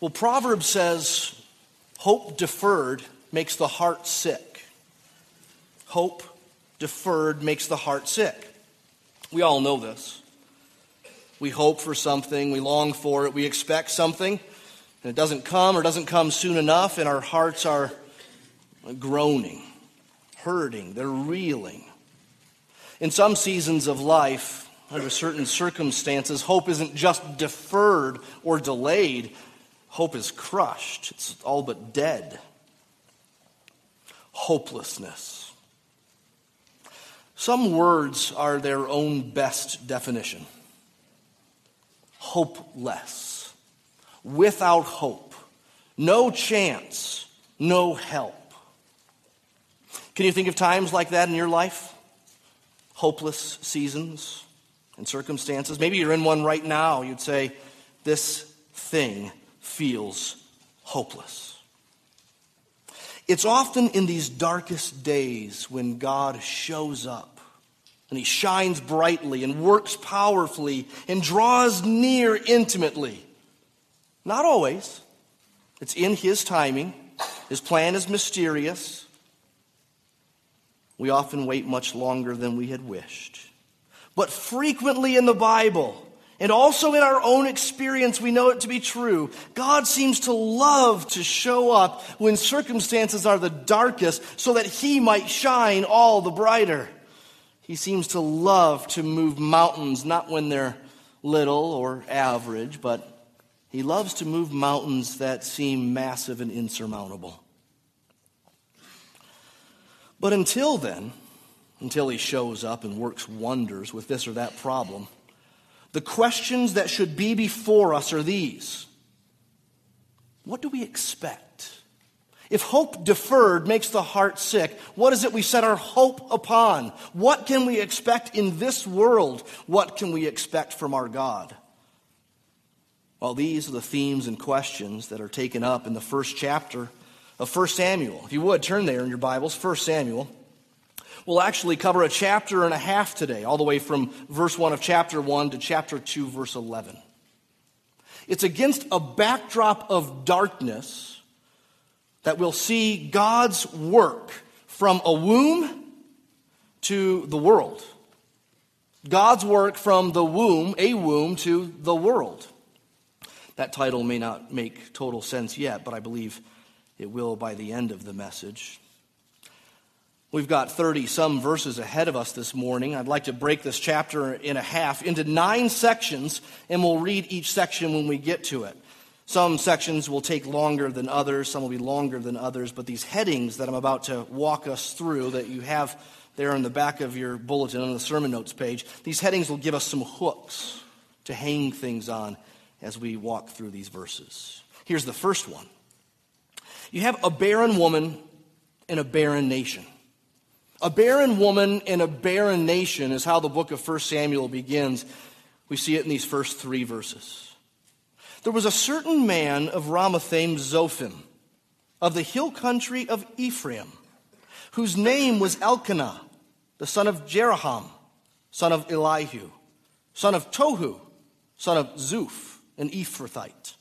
Well, Proverbs says, hope deferred makes the heart sick. Hope deferred makes the heart sick. We all know this. We hope for something, we long for it, we expect something, and it doesn't come or doesn't come soon enough, and our hearts are groaning, hurting, they're reeling. In some seasons of life, under certain circumstances, hope isn't just deferred or delayed, hope is crushed. It's all but dead. Hopelessness. Some words are their own best definition hopeless, without hope, no chance, no help. Can you think of times like that in your life? Hopeless seasons and circumstances. Maybe you're in one right now. You'd say, This thing feels hopeless. It's often in these darkest days when God shows up and he shines brightly and works powerfully and draws near intimately. Not always. It's in his timing. His plan is mysterious. We often wait much longer than we had wished. But frequently in the Bible, and also in our own experience, we know it to be true. God seems to love to show up when circumstances are the darkest so that He might shine all the brighter. He seems to love to move mountains, not when they're little or average, but He loves to move mountains that seem massive and insurmountable. But until then, until he shows up and works wonders with this or that problem, the questions that should be before us are these What do we expect? If hope deferred makes the heart sick, what is it we set our hope upon? What can we expect in this world? What can we expect from our God? Well, these are the themes and questions that are taken up in the first chapter of 1 Samuel. If you would, turn there in your Bibles, 1 Samuel. We'll actually cover a chapter and a half today, all the way from verse 1 of chapter 1 to chapter 2, verse 11. It's against a backdrop of darkness that we'll see God's work from a womb to the world. God's work from the womb, a womb, to the world. That title may not make total sense yet, but I believe it will by the end of the message. We've got 30 some verses ahead of us this morning. I'd like to break this chapter in a half into nine sections, and we'll read each section when we get to it. Some sections will take longer than others, some will be longer than others, but these headings that I'm about to walk us through, that you have there on the back of your bulletin on the sermon notes page, these headings will give us some hooks to hang things on as we walk through these verses. Here's the first one you have a barren woman in a barren nation. A barren woman in a barren nation is how the book of 1 Samuel begins. We see it in these first three verses. There was a certain man of Ramathaim Zophim, of the hill country of Ephraim, whose name was Elkanah, the son of Jeroham, son of Elihu, son of Tohu, son of Zuph, an Ephrathite.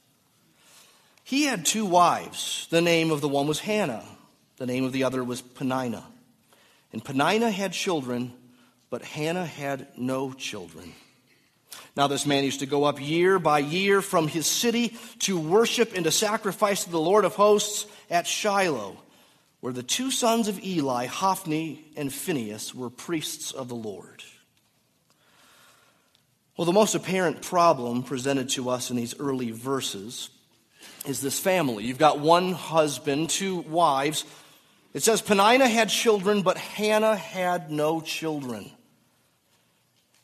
He had two wives. The name of the one was Hannah, the name of the other was Peninnah. And Peninnah had children, but Hannah had no children. Now, this man used to go up year by year from his city to worship and to sacrifice to the Lord of hosts at Shiloh, where the two sons of Eli, Hophni and Phinehas, were priests of the Lord. Well, the most apparent problem presented to us in these early verses is this family. You've got one husband, two wives. It says Peninnah had children, but Hannah had no children.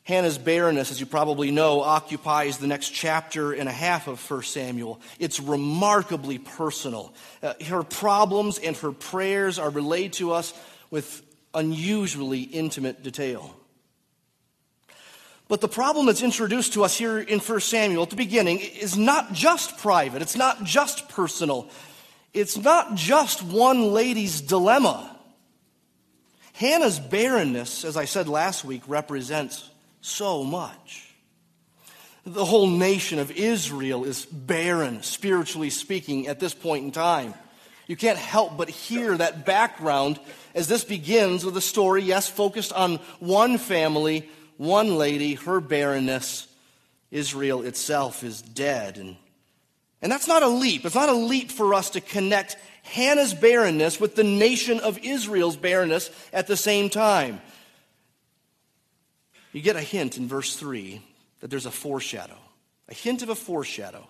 Hannah's barrenness, as you probably know, occupies the next chapter and a half of 1 Samuel. It's remarkably personal. Uh, her problems and her prayers are relayed to us with unusually intimate detail. But the problem that's introduced to us here in 1 Samuel at the beginning is not just private, it's not just personal, it's not just one lady's dilemma. Hannah's barrenness, as I said last week, represents so much. The whole nation of Israel is barren, spiritually speaking, at this point in time. You can't help but hear that background as this begins with a story, yes, focused on one family, one lady, her barrenness. Israel itself is dead. And, and that's not a leap. It's not a leap for us to connect Hannah's barrenness with the nation of Israel's barrenness at the same time. You get a hint in verse 3 that there's a foreshadow, a hint of a foreshadow.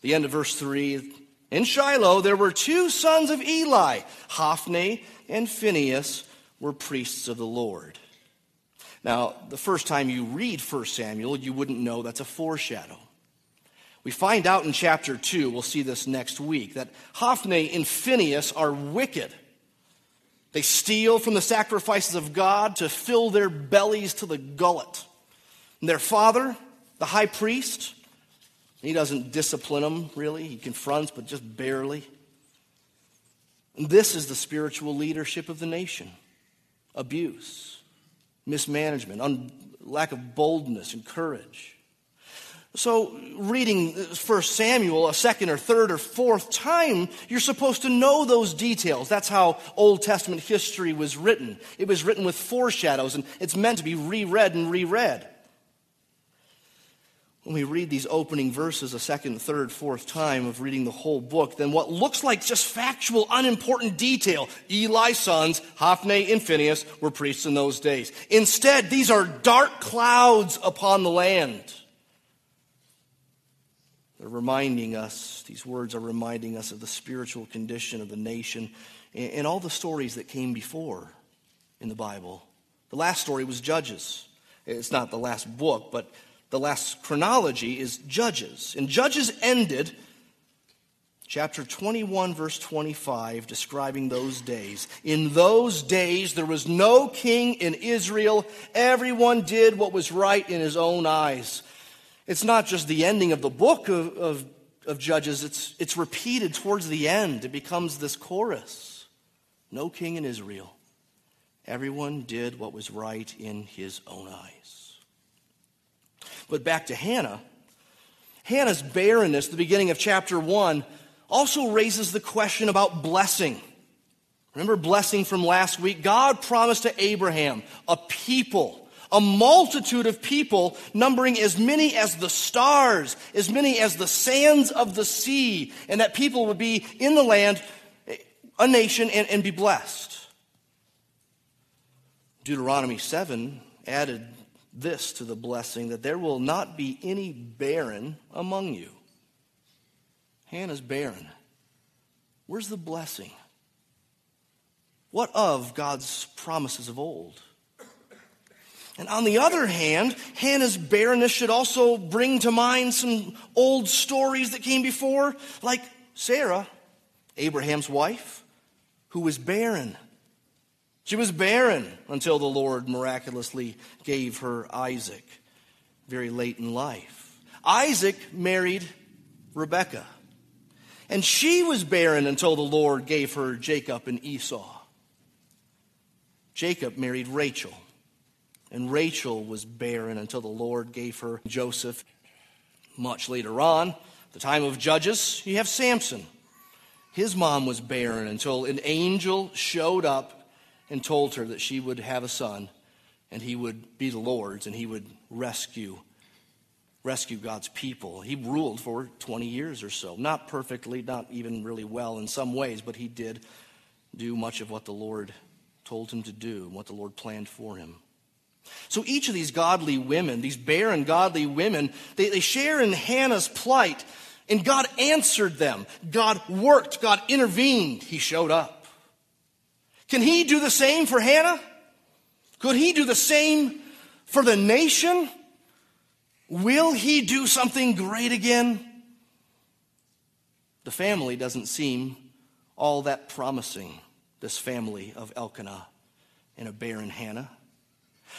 The end of verse 3 In Shiloh, there were two sons of Eli, Hophni and Phinehas were priests of the Lord. Now, the first time you read 1 Samuel, you wouldn't know that's a foreshadow. We find out in chapter 2, we'll see this next week, that Hophni and Phinehas are wicked. They steal from the sacrifices of God to fill their bellies to the gullet. And their father, the high priest, he doesn't discipline them really. He confronts, but just barely. And this is the spiritual leadership of the nation abuse, mismanagement, un- lack of boldness and courage. So, reading uh, 1 Samuel a second or third or fourth time, you're supposed to know those details. That's how Old Testament history was written. It was written with foreshadows, and it's meant to be reread and reread. When we read these opening verses a second, third, fourth time of reading the whole book, then what looks like just factual, unimportant detail Eli's sons, Hophni and Phinehas, were priests in those days. Instead, these are dark clouds upon the land. They're reminding us, these words are reminding us of the spiritual condition of the nation and all the stories that came before in the Bible. The last story was Judges. It's not the last book, but the last chronology is Judges. And Judges ended chapter 21, verse 25, describing those days. In those days, there was no king in Israel. Everyone did what was right in his own eyes. It's not just the ending of the book of, of, of Judges, it's, it's repeated towards the end. It becomes this chorus No king in Israel. Everyone did what was right in his own eyes. But back to Hannah. Hannah's barrenness, the beginning of chapter 1, also raises the question about blessing. Remember blessing from last week? God promised to Abraham a people a multitude of people numbering as many as the stars, as many as the sands of the sea, and that people would be in the land, a nation, and, and be blessed. Deuteronomy 7 added this to the blessing that there will not be any barren among you. Hannah's barren. Where's the blessing? What of God's promises of old? And on the other hand, Hannah's barrenness should also bring to mind some old stories that came before, like Sarah, Abraham's wife, who was barren. She was barren until the Lord miraculously gave her Isaac very late in life. Isaac married Rebekah, and she was barren until the Lord gave her Jacob and Esau. Jacob married Rachel. And Rachel was barren until the Lord gave her Joseph. Much later on, the time of Judges, you have Samson. His mom was barren until an angel showed up and told her that she would have a son and he would be the Lord's and he would rescue rescue God's people. He ruled for 20 years or so. Not perfectly, not even really well in some ways, but he did do much of what the Lord told him to do and what the Lord planned for him. So each of these godly women, these barren godly women, they, they share in Hannah's plight. And God answered them. God worked. God intervened. He showed up. Can He do the same for Hannah? Could He do the same for the nation? Will He do something great again? The family doesn't seem all that promising, this family of Elkanah and a barren Hannah.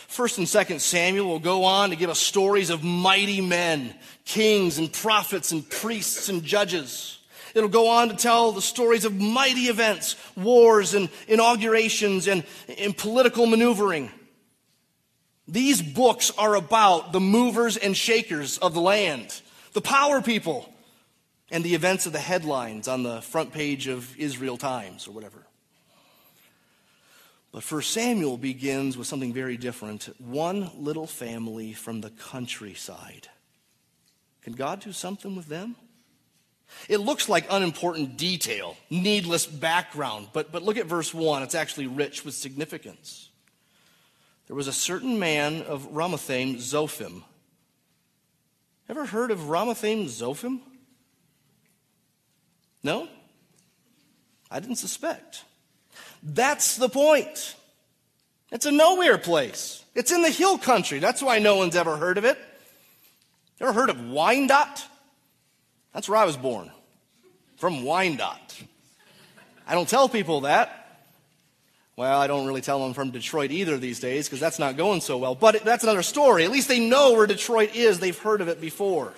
First and second Samuel will go on to give us stories of mighty men, kings and prophets and priests and judges. It'll go on to tell the stories of mighty events, wars and inaugurations and, and political maneuvering. These books are about the movers and shakers of the land, the power people, and the events of the headlines on the front page of Israel Times or whatever. But First Samuel begins with something very different. One little family from the countryside. Can God do something with them? It looks like unimportant detail, needless background, but, but look at verse 1. It's actually rich with significance. There was a certain man of Ramathaim, Zophim. Ever heard of Ramathaim, Zophim? No? I didn't suspect. That's the point. It's a nowhere place. It's in the hill country. That's why no one's ever heard of it. Ever heard of Wyandotte? That's where I was born, from Wyandotte. I don't tell people that. Well, I don't really tell them from Detroit either these days because that's not going so well. But that's another story. At least they know where Detroit is. They've heard of it before.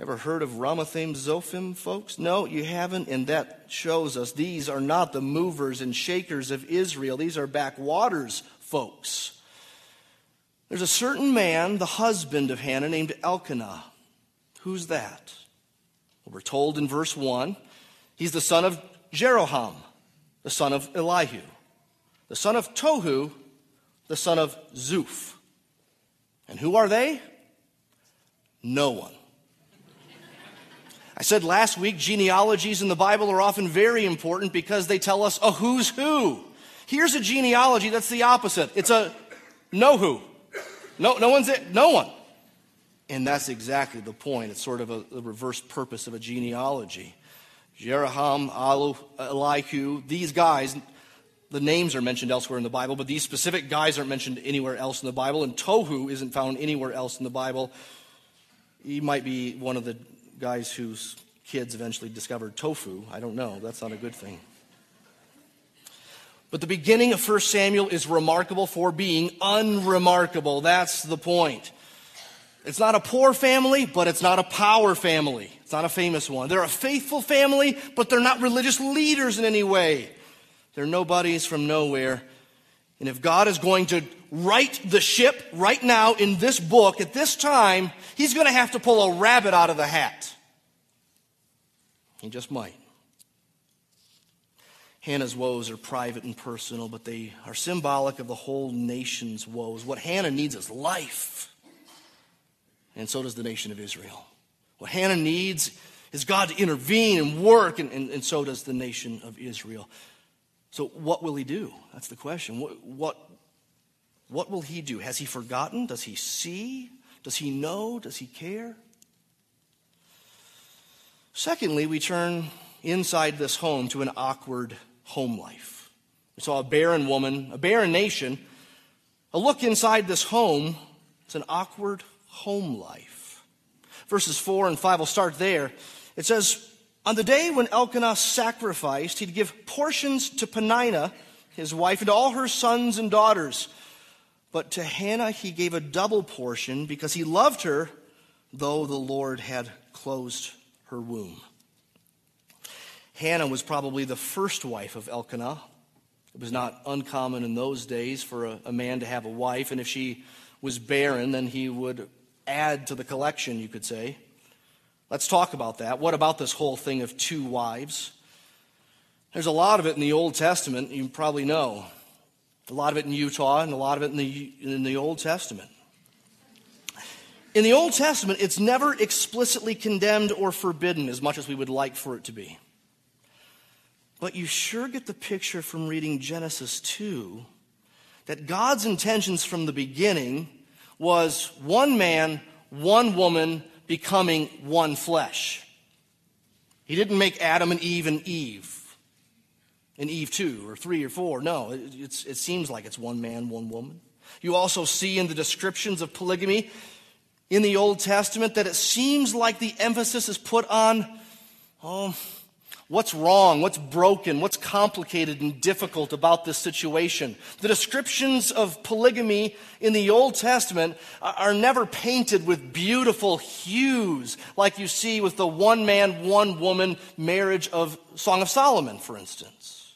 Ever heard of Ramathaim Zophim, folks? No, you haven't, and that shows us these are not the movers and shakers of Israel. These are backwaters folks. There's a certain man, the husband of Hannah, named Elkanah. Who's that? Well, we're told in verse 1 he's the son of Jeroham, the son of Elihu, the son of Tohu, the son of Zuph. And who are they? No one. I said last week, genealogies in the Bible are often very important because they tell us a who's who. Here's a genealogy that's the opposite. It's a no who. No, no one's it. No one. And that's exactly the point. It's sort of a, the reverse purpose of a genealogy. Jeroham, Elihu, these guys, the names are mentioned elsewhere in the Bible, but these specific guys aren't mentioned anywhere else in the Bible, and Tohu isn't found anywhere else in the Bible. He might be one of the guys whose kids eventually discovered tofu. I don't know. That's not a good thing. But the beginning of 1 Samuel is remarkable for being unremarkable. That's the point. It's not a poor family, but it's not a power family. It's not a famous one. They're a faithful family, but they're not religious leaders in any way. They're nobodies from nowhere. And if God is going to right the ship right now in this book at this time, he's going to have to pull a rabbit out of the hat. He just might. Hannah's woes are private and personal, but they are symbolic of the whole nation's woes. What Hannah needs is life. And so does the nation of Israel. What Hannah needs is God to intervene and work, and, and, and so does the nation of Israel. So, what will he do? That's the question. What, what, what will he do? Has he forgotten? Does he see? Does he know? Does he care? Secondly, we turn inside this home to an awkward home life. We saw a barren woman, a barren nation. A look inside this home, it's an awkward home life. Verses 4 and 5 will start there. It says, on the day when Elkanah sacrificed, he'd give portions to Peninnah, his wife, and all her sons and daughters. But to Hannah he gave a double portion because he loved her, though the Lord had closed her womb. Hannah was probably the first wife of Elkanah. It was not uncommon in those days for a, a man to have a wife, and if she was barren, then he would add to the collection, you could say. Let's talk about that. What about this whole thing of two wives? There's a lot of it in the Old Testament, you probably know. A lot of it in Utah and a lot of it in the, in the Old Testament. In the Old Testament, it's never explicitly condemned or forbidden as much as we would like for it to be. But you sure get the picture from reading Genesis 2 that God's intentions from the beginning was one man, one woman, becoming one flesh. He didn't make Adam and Eve and Eve, and Eve two or three or four. No, it, it seems like it's one man, one woman. You also see in the descriptions of polygamy in the Old Testament that it seems like the emphasis is put on, oh, What's wrong? What's broken? What's complicated and difficult about this situation? The descriptions of polygamy in the Old Testament are never painted with beautiful hues like you see with the one man, one woman marriage of Song of Solomon, for instance.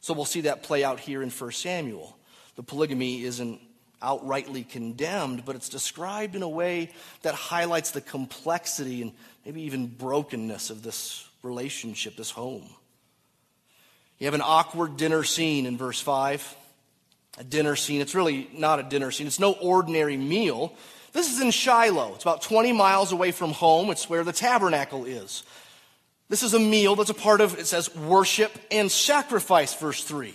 So we'll see that play out here in 1 Samuel. The polygamy isn't outrightly condemned, but it's described in a way that highlights the complexity and maybe even brokenness of this relationship, this home. You have an awkward dinner scene in verse 5. A dinner scene. It's really not a dinner scene, it's no ordinary meal. This is in Shiloh. It's about 20 miles away from home. It's where the tabernacle is. This is a meal that's a part of, it says, worship and sacrifice, verse 3.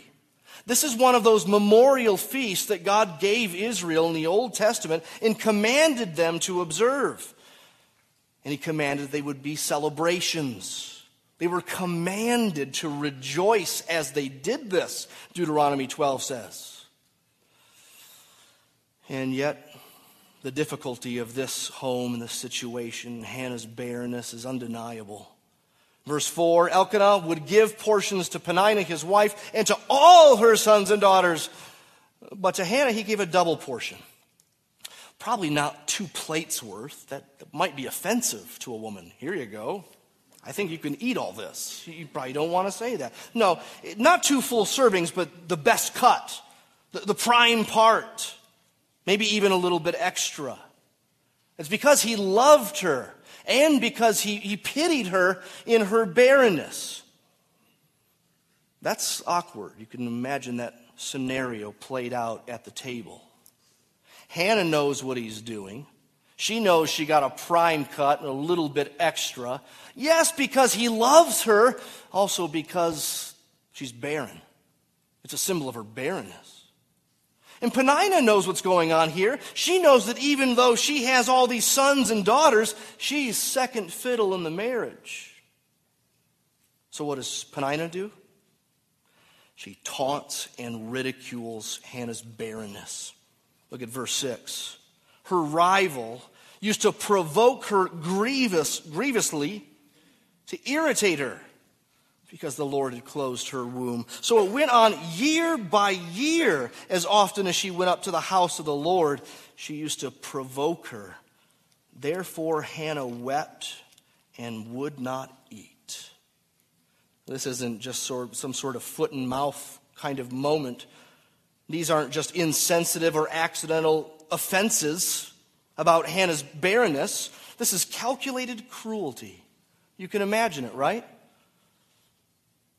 This is one of those memorial feasts that God gave Israel in the Old Testament and commanded them to observe. And He commanded they would be celebrations. They were commanded to rejoice as they did this, Deuteronomy 12 says. And yet, the difficulty of this home and this situation, Hannah's barrenness, is undeniable. Verse 4 Elkanah would give portions to Peninnah, his wife, and to all her sons and daughters. But to Hannah, he gave a double portion. Probably not two plates worth. That might be offensive to a woman. Here you go. I think you can eat all this. You probably don't want to say that. No, not two full servings, but the best cut, the, the prime part maybe even a little bit extra. It's because he loved her and because he, he pitied her in her barrenness. That's awkward. You can imagine that scenario played out at the table. Hannah knows what he's doing. She knows she got a prime cut and a little bit extra. Yes, because he loves her, also because she's barren. It's a symbol of her barrenness. And Peninnah knows what's going on here. She knows that even though she has all these sons and daughters, she's second fiddle in the marriage. So, what does Peninnah do? She taunts and ridicules Hannah's barrenness. Look at verse 6. Her rival used to provoke her grievous, grievously to irritate her because the Lord had closed her womb. So it went on year by year. As often as she went up to the house of the Lord, she used to provoke her. Therefore, Hannah wept and would not eat. This isn't just sort some sort of foot and mouth kind of moment. These aren't just insensitive or accidental offenses about Hannah's barrenness. This is calculated cruelty. You can imagine it, right?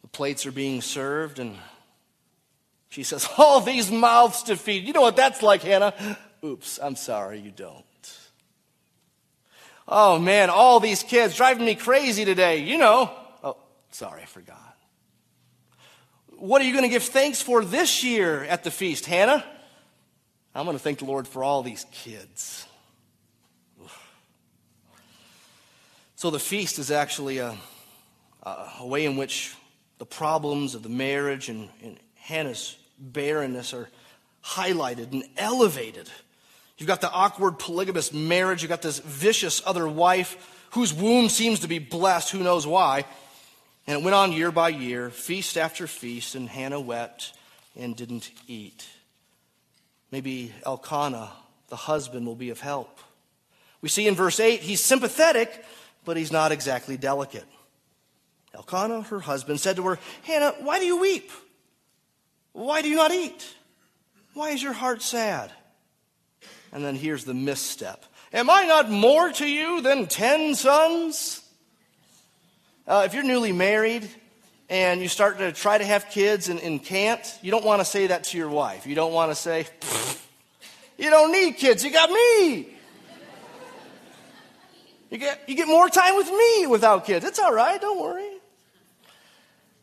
The plates are being served, and she says, All these mouths to feed. You know what that's like, Hannah? Oops, I'm sorry, you don't. Oh man, all these kids driving me crazy today. You know. Oh, sorry, I forgot. What are you going to give thanks for this year at the feast, Hannah? I'm going to thank the Lord for all these kids. So the feast is actually a, a way in which the problems of the marriage and, and Hannah's barrenness are highlighted and elevated. You've got the awkward polygamous marriage. You've got this vicious other wife whose womb seems to be blessed, who knows why. And it went on year by year, feast after feast, and Hannah wept and didn't eat. Maybe Elkanah, the husband, will be of help. We see in verse 8, he's sympathetic, but he's not exactly delicate. Elkanah, her husband, said to her, Hannah, why do you weep? Why do you not eat? Why is your heart sad? And then here's the misstep Am I not more to you than ten sons? Uh, if you're newly married and you start to try to have kids and, and can't, you don't want to say that to your wife. You don't want to say, You don't need kids, you got me. You get, you get more time with me without kids. It's all right, don't worry.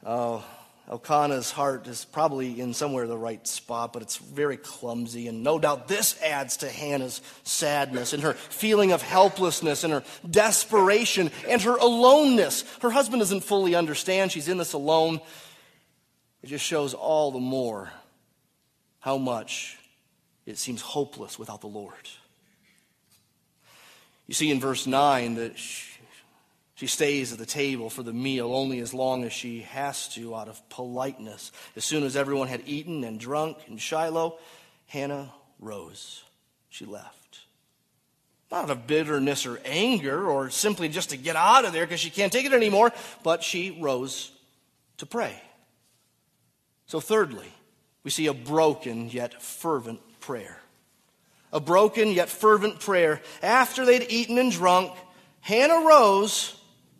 Oh, Elkanah's heart is probably in somewhere the right spot, but it's very clumsy. And no doubt this adds to Hannah's sadness and her feeling of helplessness and her desperation and her aloneness. Her husband doesn't fully understand she's in this alone. It just shows all the more how much it seems hopeless without the Lord. You see in verse 9 that she, stays at the table for the meal only as long as she has to out of politeness. As soon as everyone had eaten and drunk in Shiloh, Hannah rose. She left. Not out of bitterness or anger or simply just to get out of there because she can't take it anymore, but she rose to pray. So, thirdly, we see a broken yet fervent prayer. A broken yet fervent prayer. After they'd eaten and drunk, Hannah rose,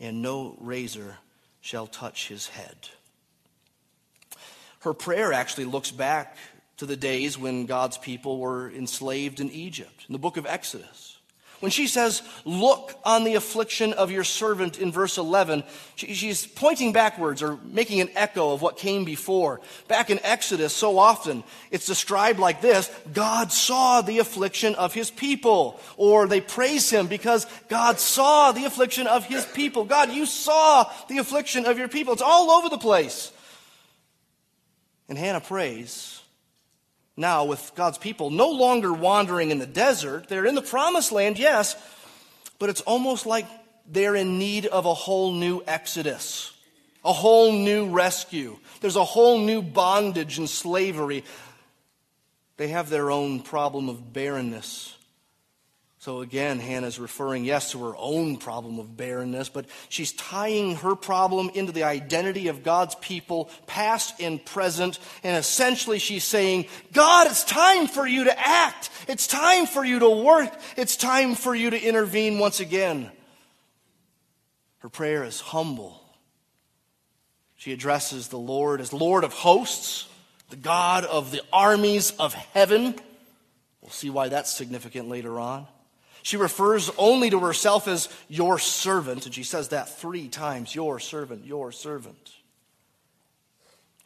and no razor shall touch his head. Her prayer actually looks back to the days when God's people were enslaved in Egypt, in the book of Exodus. When she says, Look on the affliction of your servant in verse 11, she's pointing backwards or making an echo of what came before. Back in Exodus, so often it's described like this God saw the affliction of his people. Or they praise him because God saw the affliction of his people. God, you saw the affliction of your people. It's all over the place. And Hannah prays now with God's people no longer wandering in the desert. They're in the promised land, yes, but it's almost like they're in need of a whole new exodus, a whole new rescue. There's a whole new bondage and slavery. They have their own problem of barrenness. So again, Hannah's referring, yes, to her own problem of barrenness, but she's tying her problem into the identity of God's people, past and present. And essentially, she's saying, God, it's time for you to act. It's time for you to work. It's time for you to intervene once again. Her prayer is humble. She addresses the Lord as Lord of hosts, the God of the armies of heaven. We'll see why that's significant later on. She refers only to herself as your servant, and she says that three times your servant, your servant.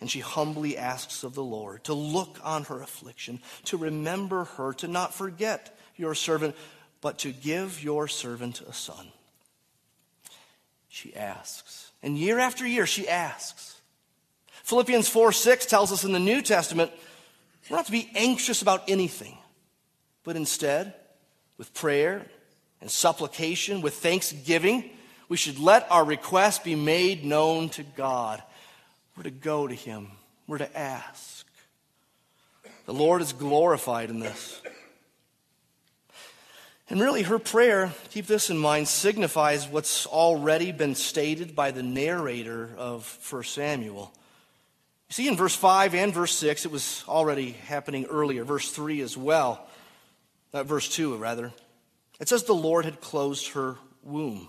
And she humbly asks of the Lord to look on her affliction, to remember her, to not forget your servant, but to give your servant a son. She asks. And year after year, she asks. Philippians 4 6 tells us in the New Testament, we're not to be anxious about anything, but instead, with prayer and supplication, with thanksgiving. We should let our requests be made known to God. We're to go to Him, we're to ask. The Lord is glorified in this. And really, her prayer, keep this in mind, signifies what's already been stated by the narrator of 1 Samuel. You see, in verse 5 and verse 6, it was already happening earlier, verse 3 as well uh, verse 2, rather. It says, The Lord had closed her womb.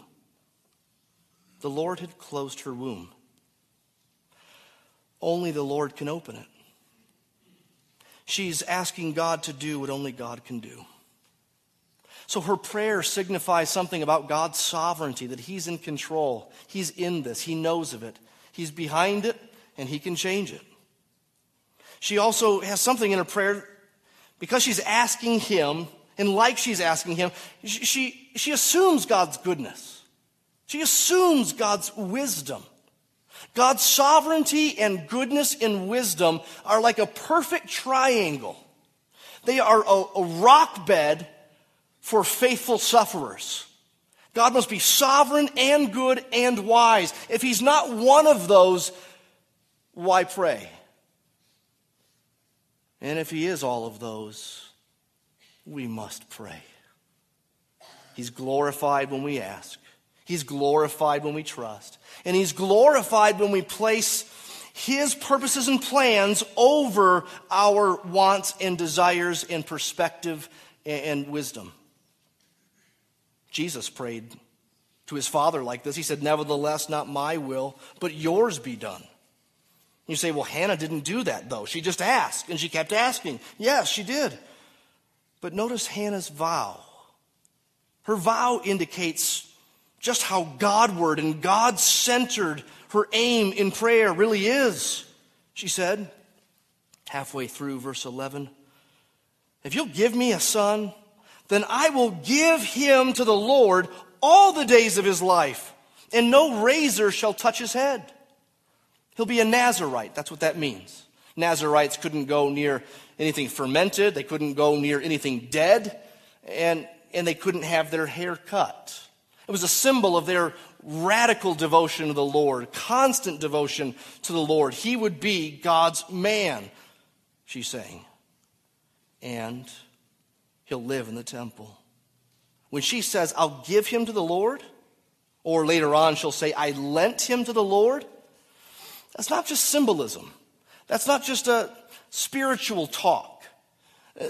The Lord had closed her womb. Only the Lord can open it. She's asking God to do what only God can do. So her prayer signifies something about God's sovereignty, that He's in control. He's in this. He knows of it. He's behind it, and He can change it. She also has something in her prayer because she's asking him, and like she's asking him, she, she, assumes God's goodness. She assumes God's wisdom. God's sovereignty and goodness and wisdom are like a perfect triangle. They are a, a rock bed for faithful sufferers. God must be sovereign and good and wise. If he's not one of those, why pray? And if He is all of those, we must pray. He's glorified when we ask, He's glorified when we trust, and He's glorified when we place His purposes and plans over our wants and desires and perspective and wisdom. Jesus prayed to his Father like this. He said, Nevertheless, not my will, but yours be done. You say, well, Hannah didn't do that, though. She just asked, and she kept asking. Yes, she did. But notice Hannah's vow. Her vow indicates just how Godward and God centered her aim in prayer really is. She said, halfway through verse 11, If you'll give me a son, then I will give him to the Lord all the days of his life, and no razor shall touch his head. He'll be a Nazarite. That's what that means. Nazarites couldn't go near anything fermented, they couldn't go near anything dead, and, and they couldn't have their hair cut. It was a symbol of their radical devotion to the Lord, constant devotion to the Lord. He would be God's man, she's saying. And he'll live in the temple. When she says, I'll give him to the Lord, or later on she'll say, I lent him to the Lord, that's not just symbolism. That's not just a spiritual talk.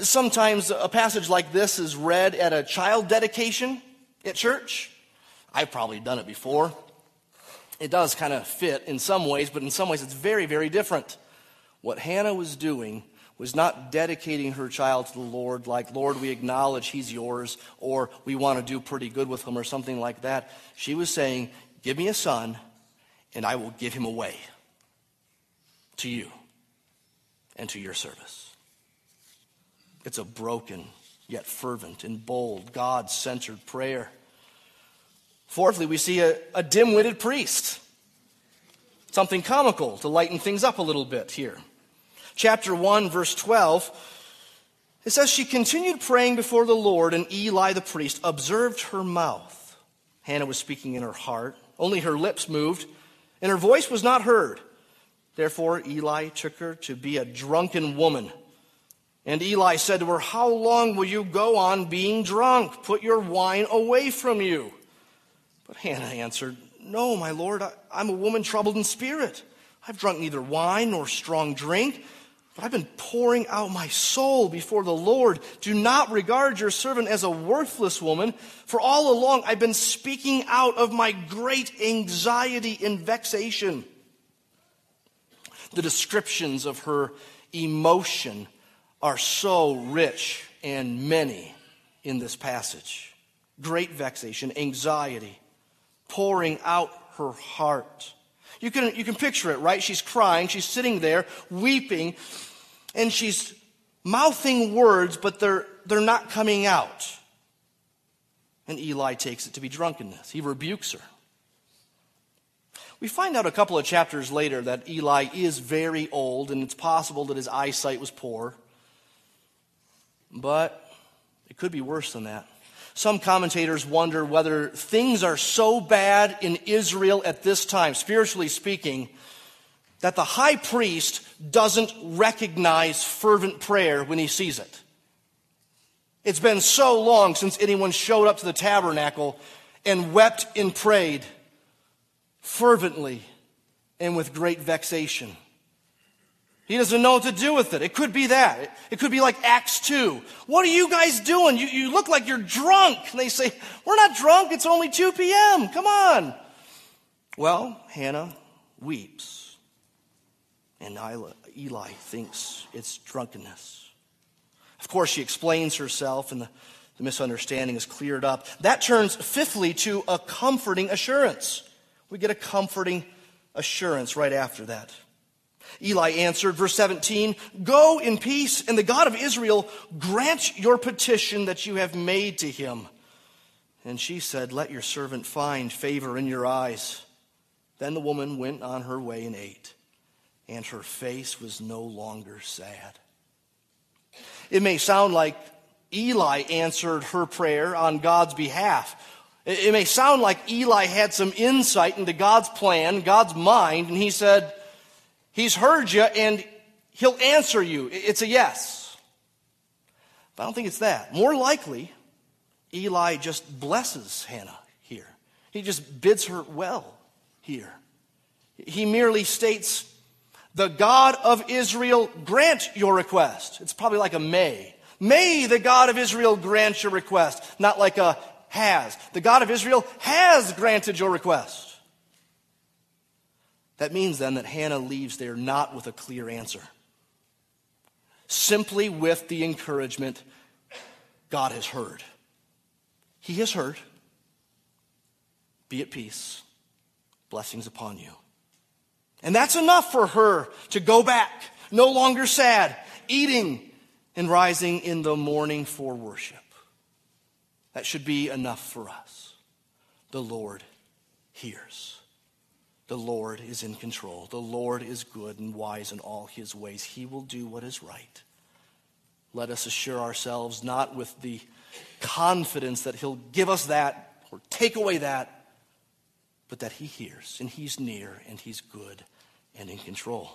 Sometimes a passage like this is read at a child dedication at church. I've probably done it before. It does kind of fit in some ways, but in some ways it's very, very different. What Hannah was doing was not dedicating her child to the Lord, like, Lord, we acknowledge he's yours, or we want to do pretty good with him, or something like that. She was saying, Give me a son, and I will give him away to you and to your service. It's a broken, yet fervent and bold, God centered prayer. Fourthly, we see a, a dim witted priest. Something comical to lighten things up a little bit here. Chapter 1, verse 12. It says, She continued praying before the Lord, and Eli the priest observed her mouth. Hannah was speaking in her heart. Only her lips moved, and her voice was not heard. Therefore, Eli took her to be a drunken woman. And Eli said to her, How long will you go on being drunk? Put your wine away from you. But Hannah answered, No, my lord, I, am a woman troubled in spirit. I've drunk neither wine nor strong drink, but I've been pouring out my soul before the Lord. Do not regard your servant as a worthless woman, for all along I've been speaking out of my great anxiety and vexation the descriptions of her emotion are so rich and many in this passage. Great vexation, anxiety, pouring out her heart. You can, you can picture it, right? She's crying, she's sitting there weeping, and she's mouthing words, but they're, they're not coming out. And Eli takes it to be drunkenness. He rebukes her. We find out a couple of chapters later that Eli is very old, and it's possible that his eyesight was poor. But it could be worse than that. Some commentators wonder whether things are so bad in Israel at this time, spiritually speaking, that the high priest doesn't recognize fervent prayer when he sees it. It's been so long since anyone showed up to the tabernacle and wept and prayed fervently and with great vexation. He doesn't know what to do with it. It could be that. It could be like Acts 2. What are you guys doing? You, you look like you're drunk. And they say, We're not drunk. It's only 2 p.m. Come on. Well, Hannah weeps. And Eli thinks it's drunkenness. Of course, she explains herself, and the, the misunderstanding is cleared up. That turns, fifthly, to a comforting assurance. We get a comforting assurance right after that. Eli answered, verse 17, Go in peace, and the God of Israel grant your petition that you have made to him. And she said, Let your servant find favor in your eyes. Then the woman went on her way and ate, and her face was no longer sad. It may sound like Eli answered her prayer on God's behalf. It may sound like Eli had some insight into God's plan, God's mind, and he said, He's heard you and he'll answer you. It's a yes. But I don't think it's that. More likely, Eli just blesses Hannah here. He just bids her well here. He merely states, The God of Israel grant your request. It's probably like a may. May the God of Israel grant your request, not like a has. The God of Israel has granted your request. That means then that Hannah leaves there not with a clear answer, simply with the encouragement God has heard. He has heard. Be at peace. Blessings upon you. And that's enough for her to go back, no longer sad, eating and rising in the morning for worship. That should be enough for us. The Lord hears. The Lord is in control. The Lord is good and wise in all his ways. He will do what is right. Let us assure ourselves not with the confidence that he'll give us that or take away that, but that he hears and he's near and he's good and in control.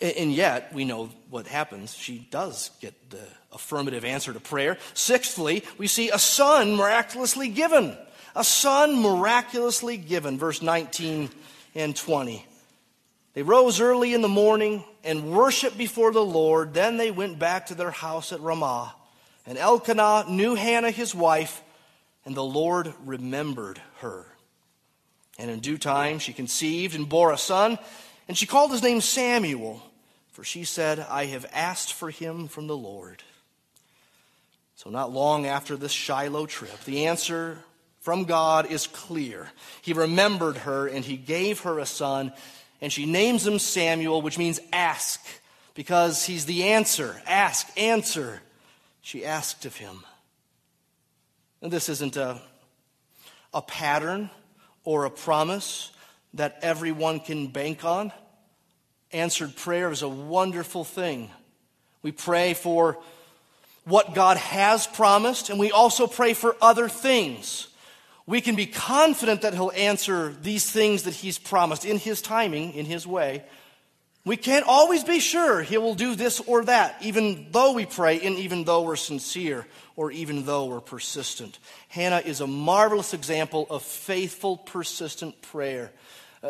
And yet, we know what happens. She does get the affirmative answer to prayer. Sixthly, we see a son miraculously given. A son miraculously given. Verse 19 and 20. They rose early in the morning and worshiped before the Lord. Then they went back to their house at Ramah. And Elkanah knew Hannah his wife, and the Lord remembered her. And in due time she conceived and bore a son, and she called his name Samuel, for she said, I have asked for him from the Lord. So, not long after this Shiloh trip, the answer from God is clear. He remembered her and he gave her a son, and she names him Samuel, which means ask, because he's the answer. Ask, answer. She asked of him. And this isn't a, a pattern or a promise that everyone can bank on. Answered prayer is a wonderful thing. We pray for what God has promised, and we also pray for other things. We can be confident that He'll answer these things that He's promised in His timing, in His way. We can't always be sure He will do this or that, even though we pray and even though we're sincere or even though we're persistent. Hannah is a marvelous example of faithful, persistent prayer.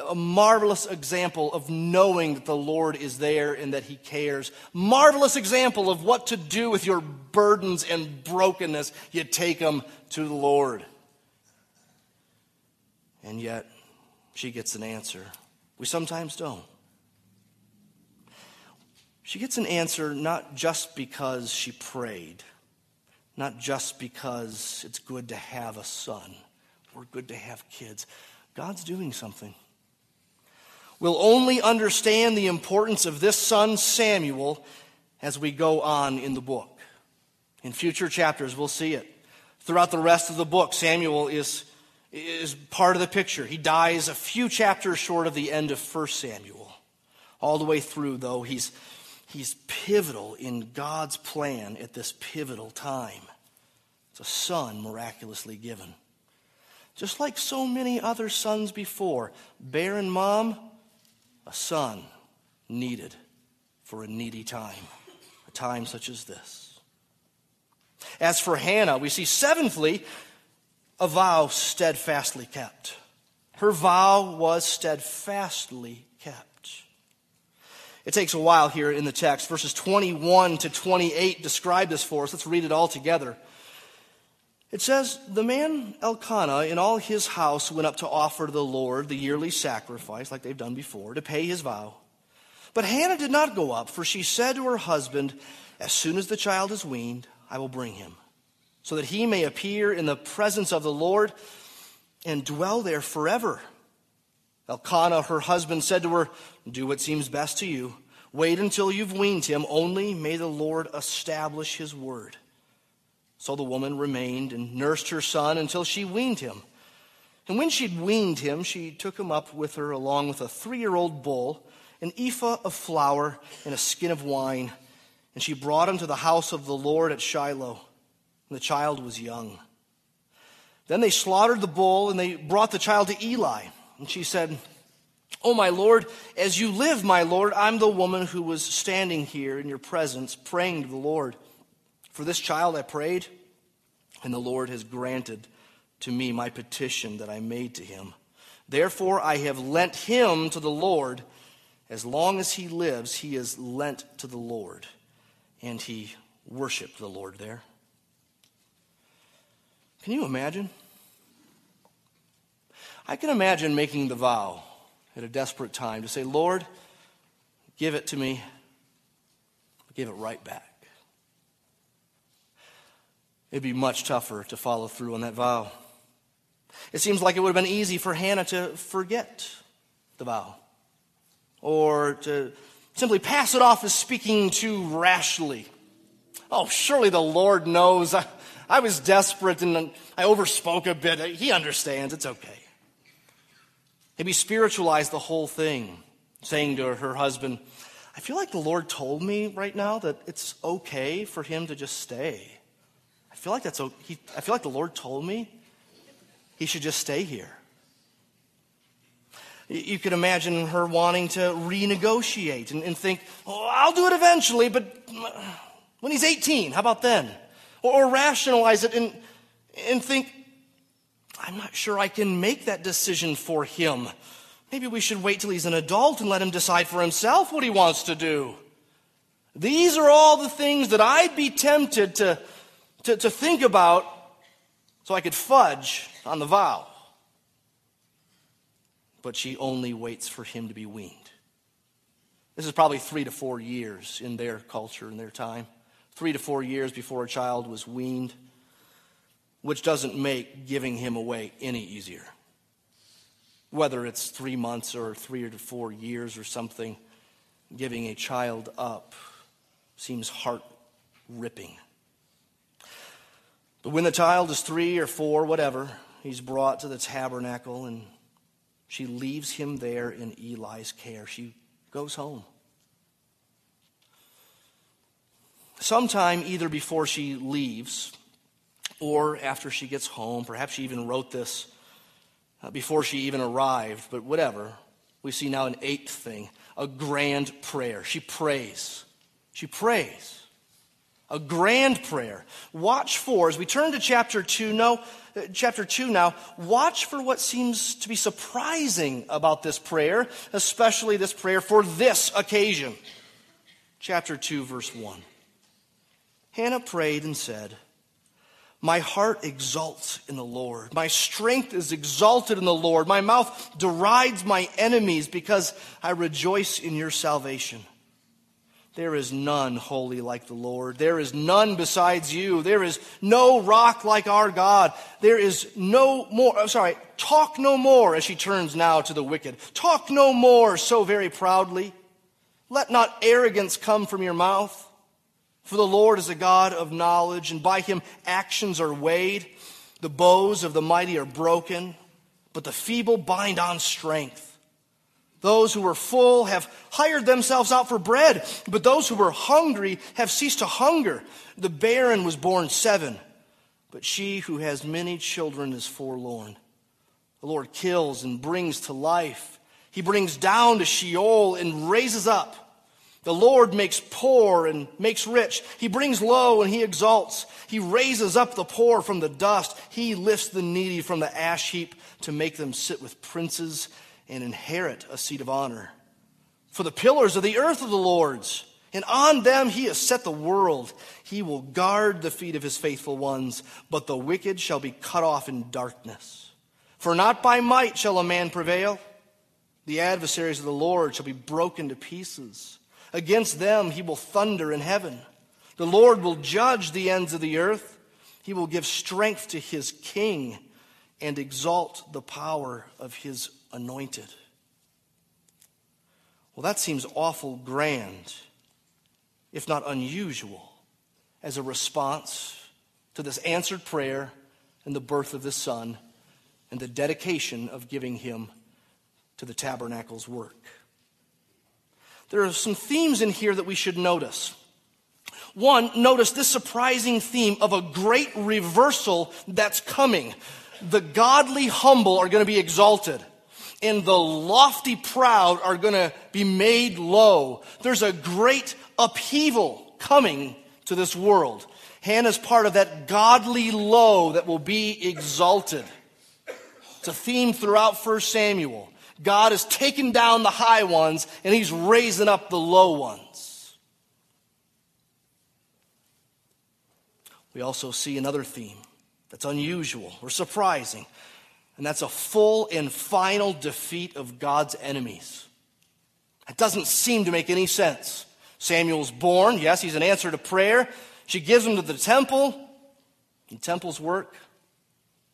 A marvelous example of knowing that the Lord is there and that He cares. Marvelous example of what to do with your burdens and brokenness. You take them to the Lord. And yet, she gets an answer. We sometimes don't. She gets an answer not just because she prayed, not just because it's good to have a son or good to have kids. God's doing something. We'll only understand the importance of this son, Samuel, as we go on in the book. In future chapters, we'll see it. Throughout the rest of the book, Samuel is, is part of the picture. He dies a few chapters short of the end of 1 Samuel. All the way through, though, he's He's pivotal in God's plan at this pivotal time. It's a son miraculously given. Just like so many other sons before, barren mom, a son needed for a needy time, a time such as this. As for Hannah, we see seventhly, a vow steadfastly kept. Her vow was steadfastly kept. it takes a while here in the text. Verses 21 to 28 describe this for us. Let's read it all together. It says, The man Elkanah in all his house went up to offer to the Lord the yearly sacrifice, like they've done before, to pay his vow. But Hannah did not go up, for she said to her husband, As soon as the child is weaned, I will bring him, so that he may appear in the presence of the Lord and dwell there forever. Elkanah, her husband, said to her, Do what seems best to you. Wait until you've weaned him. Only may the Lord establish his word. So the woman remained and nursed her son until she weaned him. And when she'd weaned him, she took him up with her along with a three year old bull, an ephah of flour, and a skin of wine. And she brought him to the house of the Lord at Shiloh. And the child was young. Then they slaughtered the bull and they brought the child to Eli. And she said, Oh, my Lord, as you live, my Lord, I'm the woman who was standing here in your presence praying to the Lord. For this child I prayed, and the Lord has granted to me my petition that I made to him. Therefore, I have lent him to the Lord. As long as he lives, he is lent to the Lord. And he worshiped the Lord there. Can you imagine? I can imagine making the vow at a desperate time to say, Lord, give it to me, give it right back. It'd be much tougher to follow through on that vow. It seems like it would have been easy for Hannah to forget the vow or to simply pass it off as speaking too rashly. Oh, surely the Lord knows. I, I was desperate and I overspoke a bit. He understands. It's okay. Maybe spiritualize the whole thing, saying to her husband, I feel like the Lord told me right now that it's okay for him to just stay. I feel like that's. I feel like the Lord told me he should just stay here. You could imagine her wanting to renegotiate and, and think, oh, I'll do it eventually, but uh, when he's 18, how about then? Or, or rationalize it and, and think, I'm not sure I can make that decision for him. Maybe we should wait till he's an adult and let him decide for himself what he wants to do. These are all the things that I'd be tempted to, to, to think about so I could fudge on the vow but she only waits for him to be weaned. This is probably three to four years in their culture, in their time. Three to four years before a child was weaned, which doesn't make giving him away any easier. Whether it's three months or three or four years or something, giving a child up seems heart ripping. When the child is three or four, whatever, he's brought to the tabernacle and she leaves him there in Eli's care. She goes home. Sometime either before she leaves or after she gets home, perhaps she even wrote this uh, before she even arrived, but whatever. We see now an eighth thing a grand prayer. She prays. She prays. A grand prayer. Watch for, as we turn to chapter 2, no, uh, chapter 2 now, watch for what seems to be surprising about this prayer, especially this prayer for this occasion. Chapter 2, verse 1. Hannah prayed and said, My heart exults in the Lord. My strength is exalted in the Lord. My mouth derides my enemies because I rejoice in your salvation. There is none holy like the Lord. There is none besides you. There is no rock like our God. There is no more, I'm sorry, talk no more as she turns now to the wicked. Talk no more so very proudly. Let not arrogance come from your mouth. For the Lord is a God of knowledge, and by him actions are weighed. The bows of the mighty are broken, but the feeble bind on strength. Those who were full have hired themselves out for bread, but those who were hungry have ceased to hunger. The barren was borne seven, but she who has many children is forlorn. The Lord kills and brings to life. He brings down to Sheol and raises up. The Lord makes poor and makes rich. He brings low and he exalts. He raises up the poor from the dust. He lifts the needy from the ash heap to make them sit with princes and inherit a seat of honor. For the pillars of the earth are the Lord's, and on them he has set the world. He will guard the feet of his faithful ones, but the wicked shall be cut off in darkness. For not by might shall a man prevail. The adversaries of the Lord shall be broken to pieces. Against them he will thunder in heaven. The Lord will judge the ends of the earth. He will give strength to his king and exalt the power of his anointed. Well, that seems awful grand, if not unusual, as a response to this answered prayer and the birth of the Son and the dedication of giving him to the tabernacle's work. There are some themes in here that we should notice. One, notice this surprising theme of a great reversal that's coming. The godly humble are going to be exalted and the lofty proud are going to be made low. There's a great upheaval coming to this world. Hannah's part of that godly low that will be exalted. It's a theme throughout 1 Samuel. God has taken down the high ones and he's raising up the low ones. We also see another theme that's unusual or surprising and that's a full and final defeat of God's enemies. It doesn't seem to make any sense. Samuel's born. Yes, he's an answer to prayer. She gives him to the temple, the temple's work.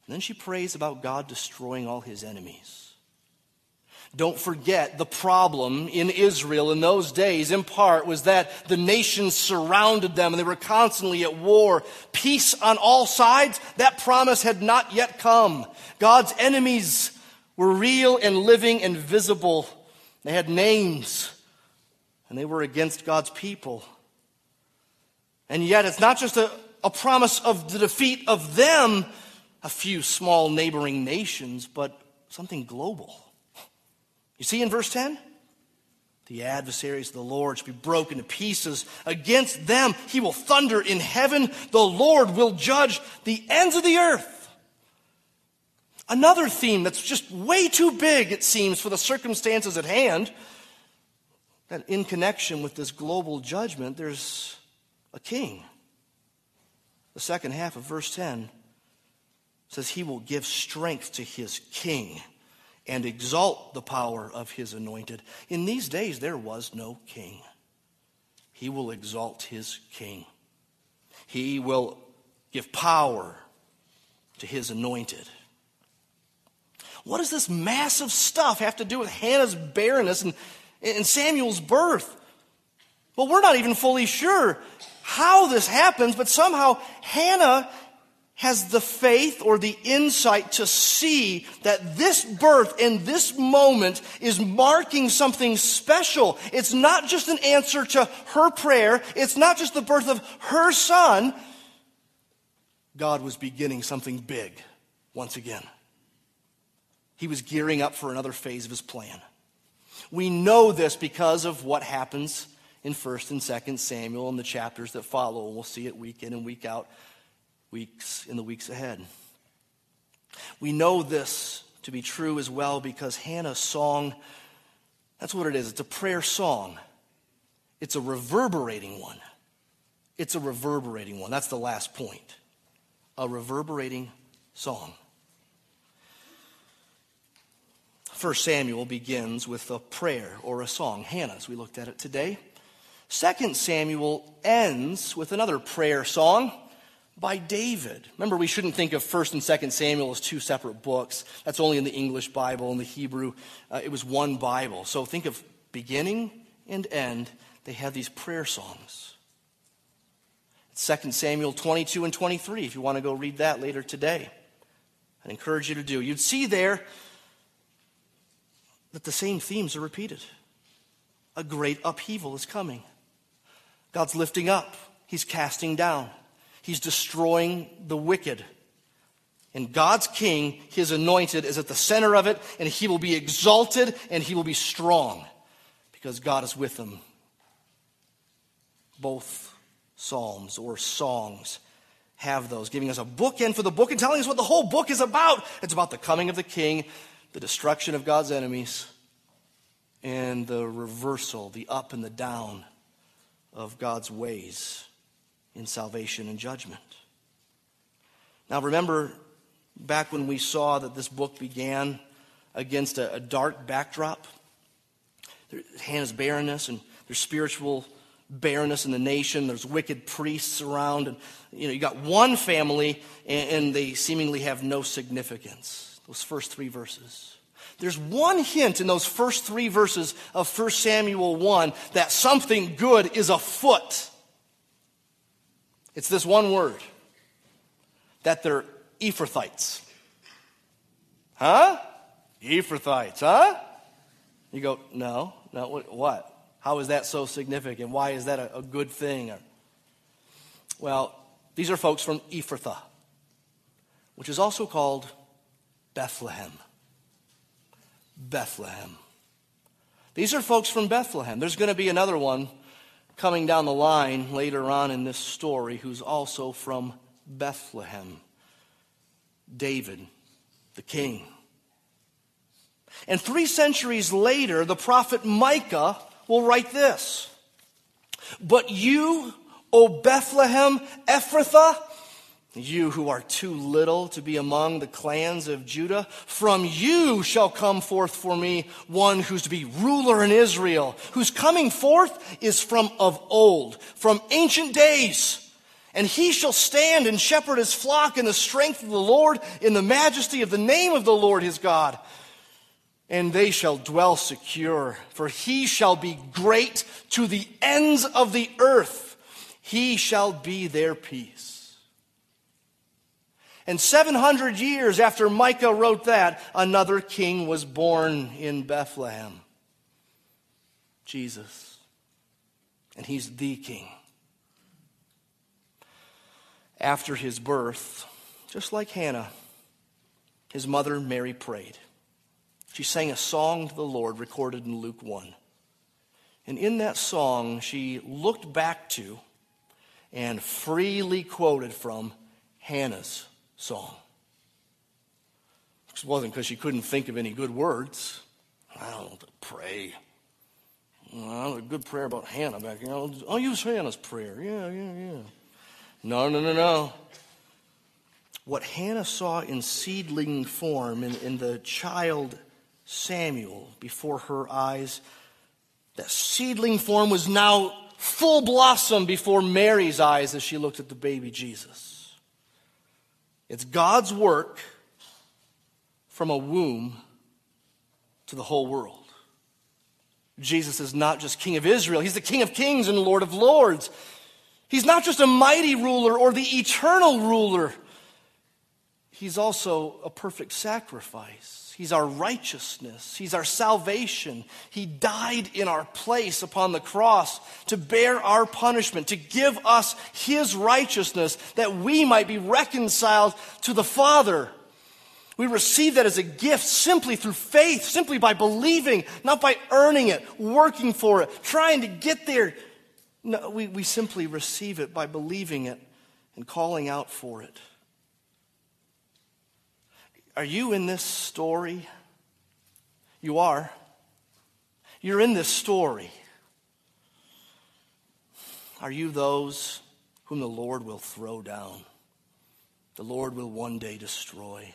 And then she prays about God destroying all his enemies. Don't forget the problem in Israel in those days, in part, was that the nations surrounded them and they were constantly at war. Peace on all sides, that promise had not yet come. God's enemies were real and living and visible. They had names, and they were against God's people. And yet, it's not just a, a promise of the defeat of them, a few small neighboring nations, but something global. You see in verse 10? The adversaries of the Lord shall be broken to pieces. Against them he will thunder in heaven. The Lord will judge the ends of the earth. Another theme that's just way too big, it seems, for the circumstances at hand, that in connection with this global judgment, there's a king. The second half of verse 10 says, He will give strength to his king and exalt the power of his anointed. In these days, there was no king. He will exalt his king, he will give power to his anointed. What does this massive stuff have to do with Hannah's barrenness and, and Samuel's birth? Well, we're not even fully sure how this happens, but somehow Hannah has the faith or the insight to see that this birth in this moment is marking something special. It's not just an answer to her prayer, it's not just the birth of her son. God was beginning something big once again. He was gearing up for another phase of his plan. We know this because of what happens in 1st and 2nd Samuel and the chapters that follow, and we'll see it week in and week out, weeks in the weeks ahead. We know this to be true as well because Hannah's song, that's what it is. It's a prayer song. It's a reverberating one. It's a reverberating one. That's the last point. A reverberating song. First Samuel begins with a prayer or a song, Hannah's. We looked at it today. Second Samuel ends with another prayer song by David. Remember, we shouldn't think of 1st and 2nd Samuel as two separate books. That's only in the English Bible. In the Hebrew, uh, it was one Bible. So think of beginning and end. They have these prayer songs. 2 Samuel 22 and 23, if you want to go read that later today. I'd encourage you to do. You'd see there that the same themes are repeated. A great upheaval is coming. God's lifting up, He's casting down, He's destroying the wicked. And God's king, his anointed, is at the center of it, and he will be exalted and he will be strong because God is with him. Both psalms or songs have those, giving us a bookend for the book and telling us what the whole book is about. It's about the coming of the king, the destruction of God's enemies, and the reversal, the up and the down of God's ways in salvation and judgment. Now, remember back when we saw that this book began against a, a dark backdrop? Hannah's barrenness and there's spiritual barrenness in the nation. There's wicked priests around. And, you know, you got one family and, and they seemingly have no significance. Those first three verses. There's one hint in those first three verses of 1 Samuel 1 that something good is afoot. It's this one word that they're Ephrathites. Huh? Ephrathites, huh? You go, no, no, what? How is that so significant? Why is that a, a good thing? Well, these are folks from Ephrathah, which is also called Bethlehem. Bethlehem. These are folks from Bethlehem. There's going to be another one coming down the line later on in this story who's also from Bethlehem David, the king. And three centuries later, the prophet Micah will write this But you, O Bethlehem Ephrathah, you who are too little to be among the clans of Judah, from you shall come forth for me one who's to be ruler in Israel, whose coming forth is from of old, from ancient days. And he shall stand and shepherd his flock in the strength of the Lord, in the majesty of the name of the Lord his God. And they shall dwell secure, for he shall be great to the ends of the earth. He shall be their peace. And 700 years after Micah wrote that, another king was born in Bethlehem Jesus. And he's the king. After his birth, just like Hannah, his mother Mary prayed. She sang a song to the Lord recorded in Luke 1. And in that song, she looked back to and freely quoted from Hannah's song. It wasn't because she couldn't think of any good words. I don't know to pray. Well, a good prayer about Hannah back here. I'll, I'll use Hannah's prayer. Yeah, yeah, yeah. No, no, no, no. What Hannah saw in seedling form in, in the child Samuel before her eyes, that seedling form was now full blossom before Mary's eyes as she looked at the baby Jesus. It's God's work from a womb to the whole world. Jesus is not just King of Israel, He's the King of kings and Lord of lords. He's not just a mighty ruler or the eternal ruler, He's also a perfect sacrifice. He's our righteousness. He's our salvation. He died in our place upon the cross to bear our punishment, to give us His righteousness that we might be reconciled to the Father. We receive that as a gift simply through faith, simply by believing, not by earning it, working for it, trying to get there. No, we, we simply receive it by believing it and calling out for it. Are you in this story? You are. You're in this story. Are you those whom the Lord will throw down? The Lord will one day destroy.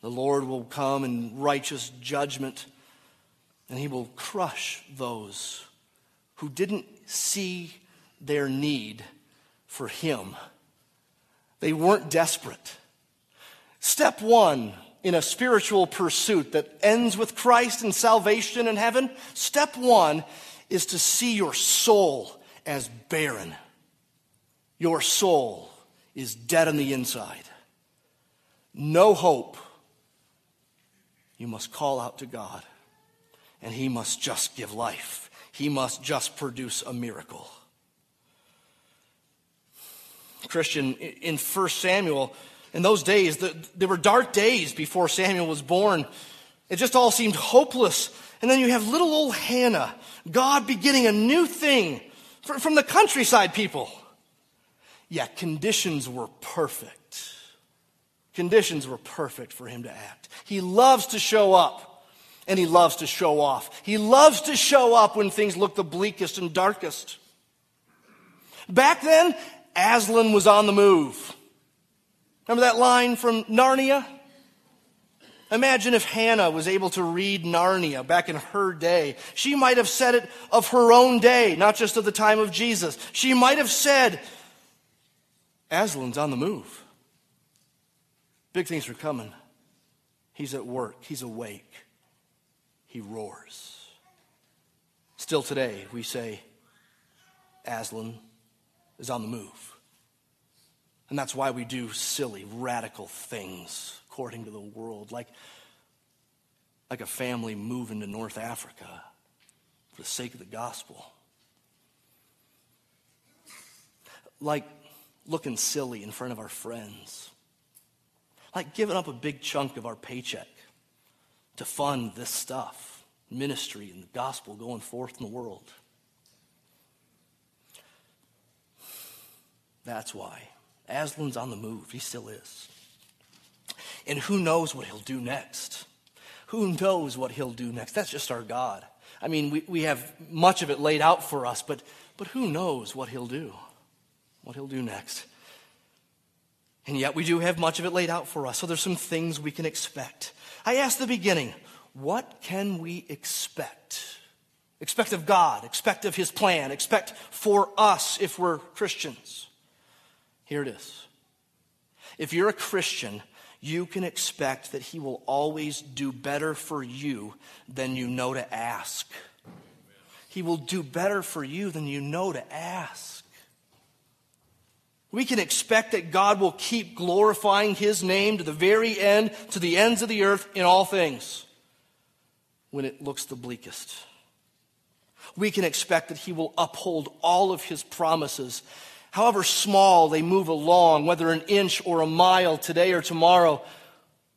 The Lord will come in righteous judgment and he will crush those who didn't see their need for him. They weren't desperate. Step one in a spiritual pursuit that ends with Christ and salvation in heaven, step one is to see your soul as barren. Your soul is dead on the inside. No hope. You must call out to God, and He must just give life. He must just produce a miracle. Christian, in 1 Samuel, in those days, the, there were dark days before Samuel was born. It just all seemed hopeless. And then you have little old Hannah, God beginning a new thing from the countryside people. Yet conditions were perfect. Conditions were perfect for him to act. He loves to show up and he loves to show off. He loves to show up when things look the bleakest and darkest. Back then, Aslan was on the move. Remember that line from Narnia? Imagine if Hannah was able to read Narnia back in her day. She might have said it of her own day, not just of the time of Jesus. She might have said, Aslan's on the move. Big things are coming. He's at work, he's awake, he roars. Still today, we say, Aslan is on the move. And that's why we do silly, radical things according to the world, like, like a family moving to North Africa for the sake of the gospel. Like looking silly in front of our friends. Like giving up a big chunk of our paycheck to fund this stuff, ministry and the gospel going forth in the world. That's why. Aslan's on the move. He still is. And who knows what he'll do next? Who knows what he'll do next? That's just our God. I mean, we, we have much of it laid out for us, but, but who knows what he'll do? What he'll do next. And yet we do have much of it laid out for us, so there's some things we can expect. I asked the beginning, what can we expect? Expect of God, expect of his plan, expect for us if we're Christians. Here it is. If you're a Christian, you can expect that He will always do better for you than you know to ask. He will do better for you than you know to ask. We can expect that God will keep glorifying his name to the very end, to the ends of the earth in all things when it looks the bleakest. We can expect that he will uphold all of his promises, however small they move along, whether an inch or a mile today or tomorrow.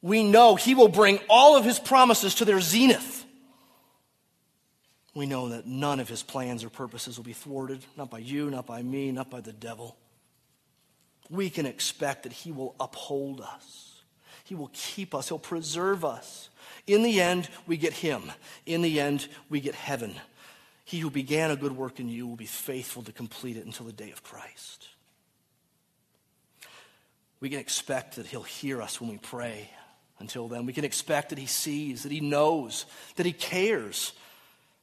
We know he will bring all of his promises to their zenith we know that none of his plans or purposes will be thwarted, not by you, not by me, not by the devil. We can expect that he will uphold us, he will keep us, he'll preserve us. In the end, we get him. In the end, we get heaven. He who began a good work in you will be faithful to complete it until the day of Christ. We can expect that he'll hear us when we pray. Until then, we can expect that he sees, that he knows, that he cares,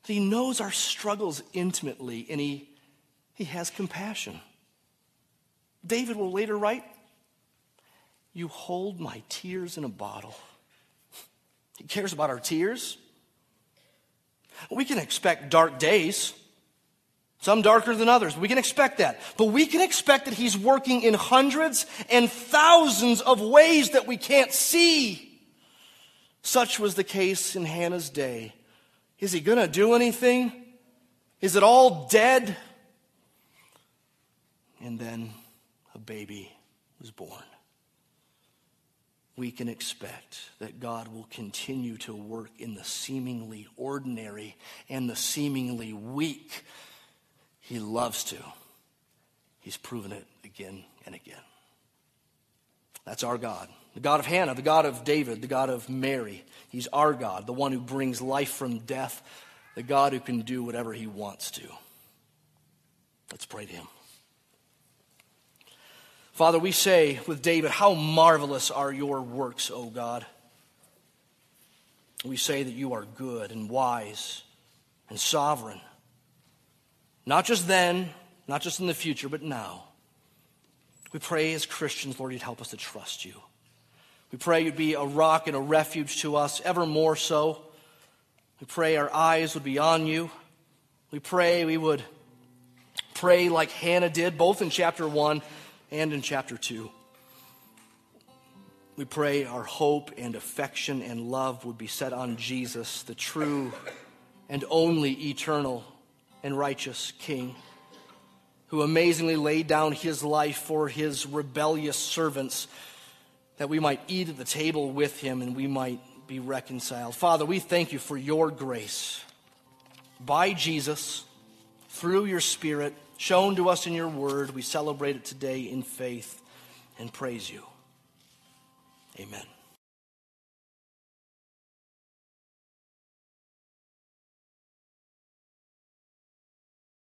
that he knows our struggles intimately and he, he has compassion. David will later write, You hold my tears in a bottle. He cares about our tears. We can expect dark days, some darker than others. We can expect that. But we can expect that He's working in hundreds and thousands of ways that we can't see. Such was the case in Hannah's day. Is he going to do anything? Is it all dead? And then a baby was born. We can expect that God will continue to work in the seemingly ordinary and the seemingly weak. He loves to. He's proven it again and again. That's our God. The God of Hannah, the God of David, the God of Mary. He's our God, the one who brings life from death, the God who can do whatever he wants to. Let's pray to him. Father, we say with David, How marvelous are your works, O God. We say that you are good and wise and sovereign. Not just then, not just in the future, but now. We pray as Christians, Lord, you'd help us to trust you. We pray you'd be a rock and a refuge to us, ever more so. We pray our eyes would be on you. We pray we would pray like Hannah did, both in chapter 1 and in chapter 2. We pray our hope and affection and love would be set on Jesus, the true and only eternal and righteous King, who amazingly laid down his life for his rebellious servants that we might eat at the table with him and we might be reconciled. Father, we thank you for your grace by Jesus, through your Spirit, shown to us in your word. We celebrate it today in faith and praise you. Amen.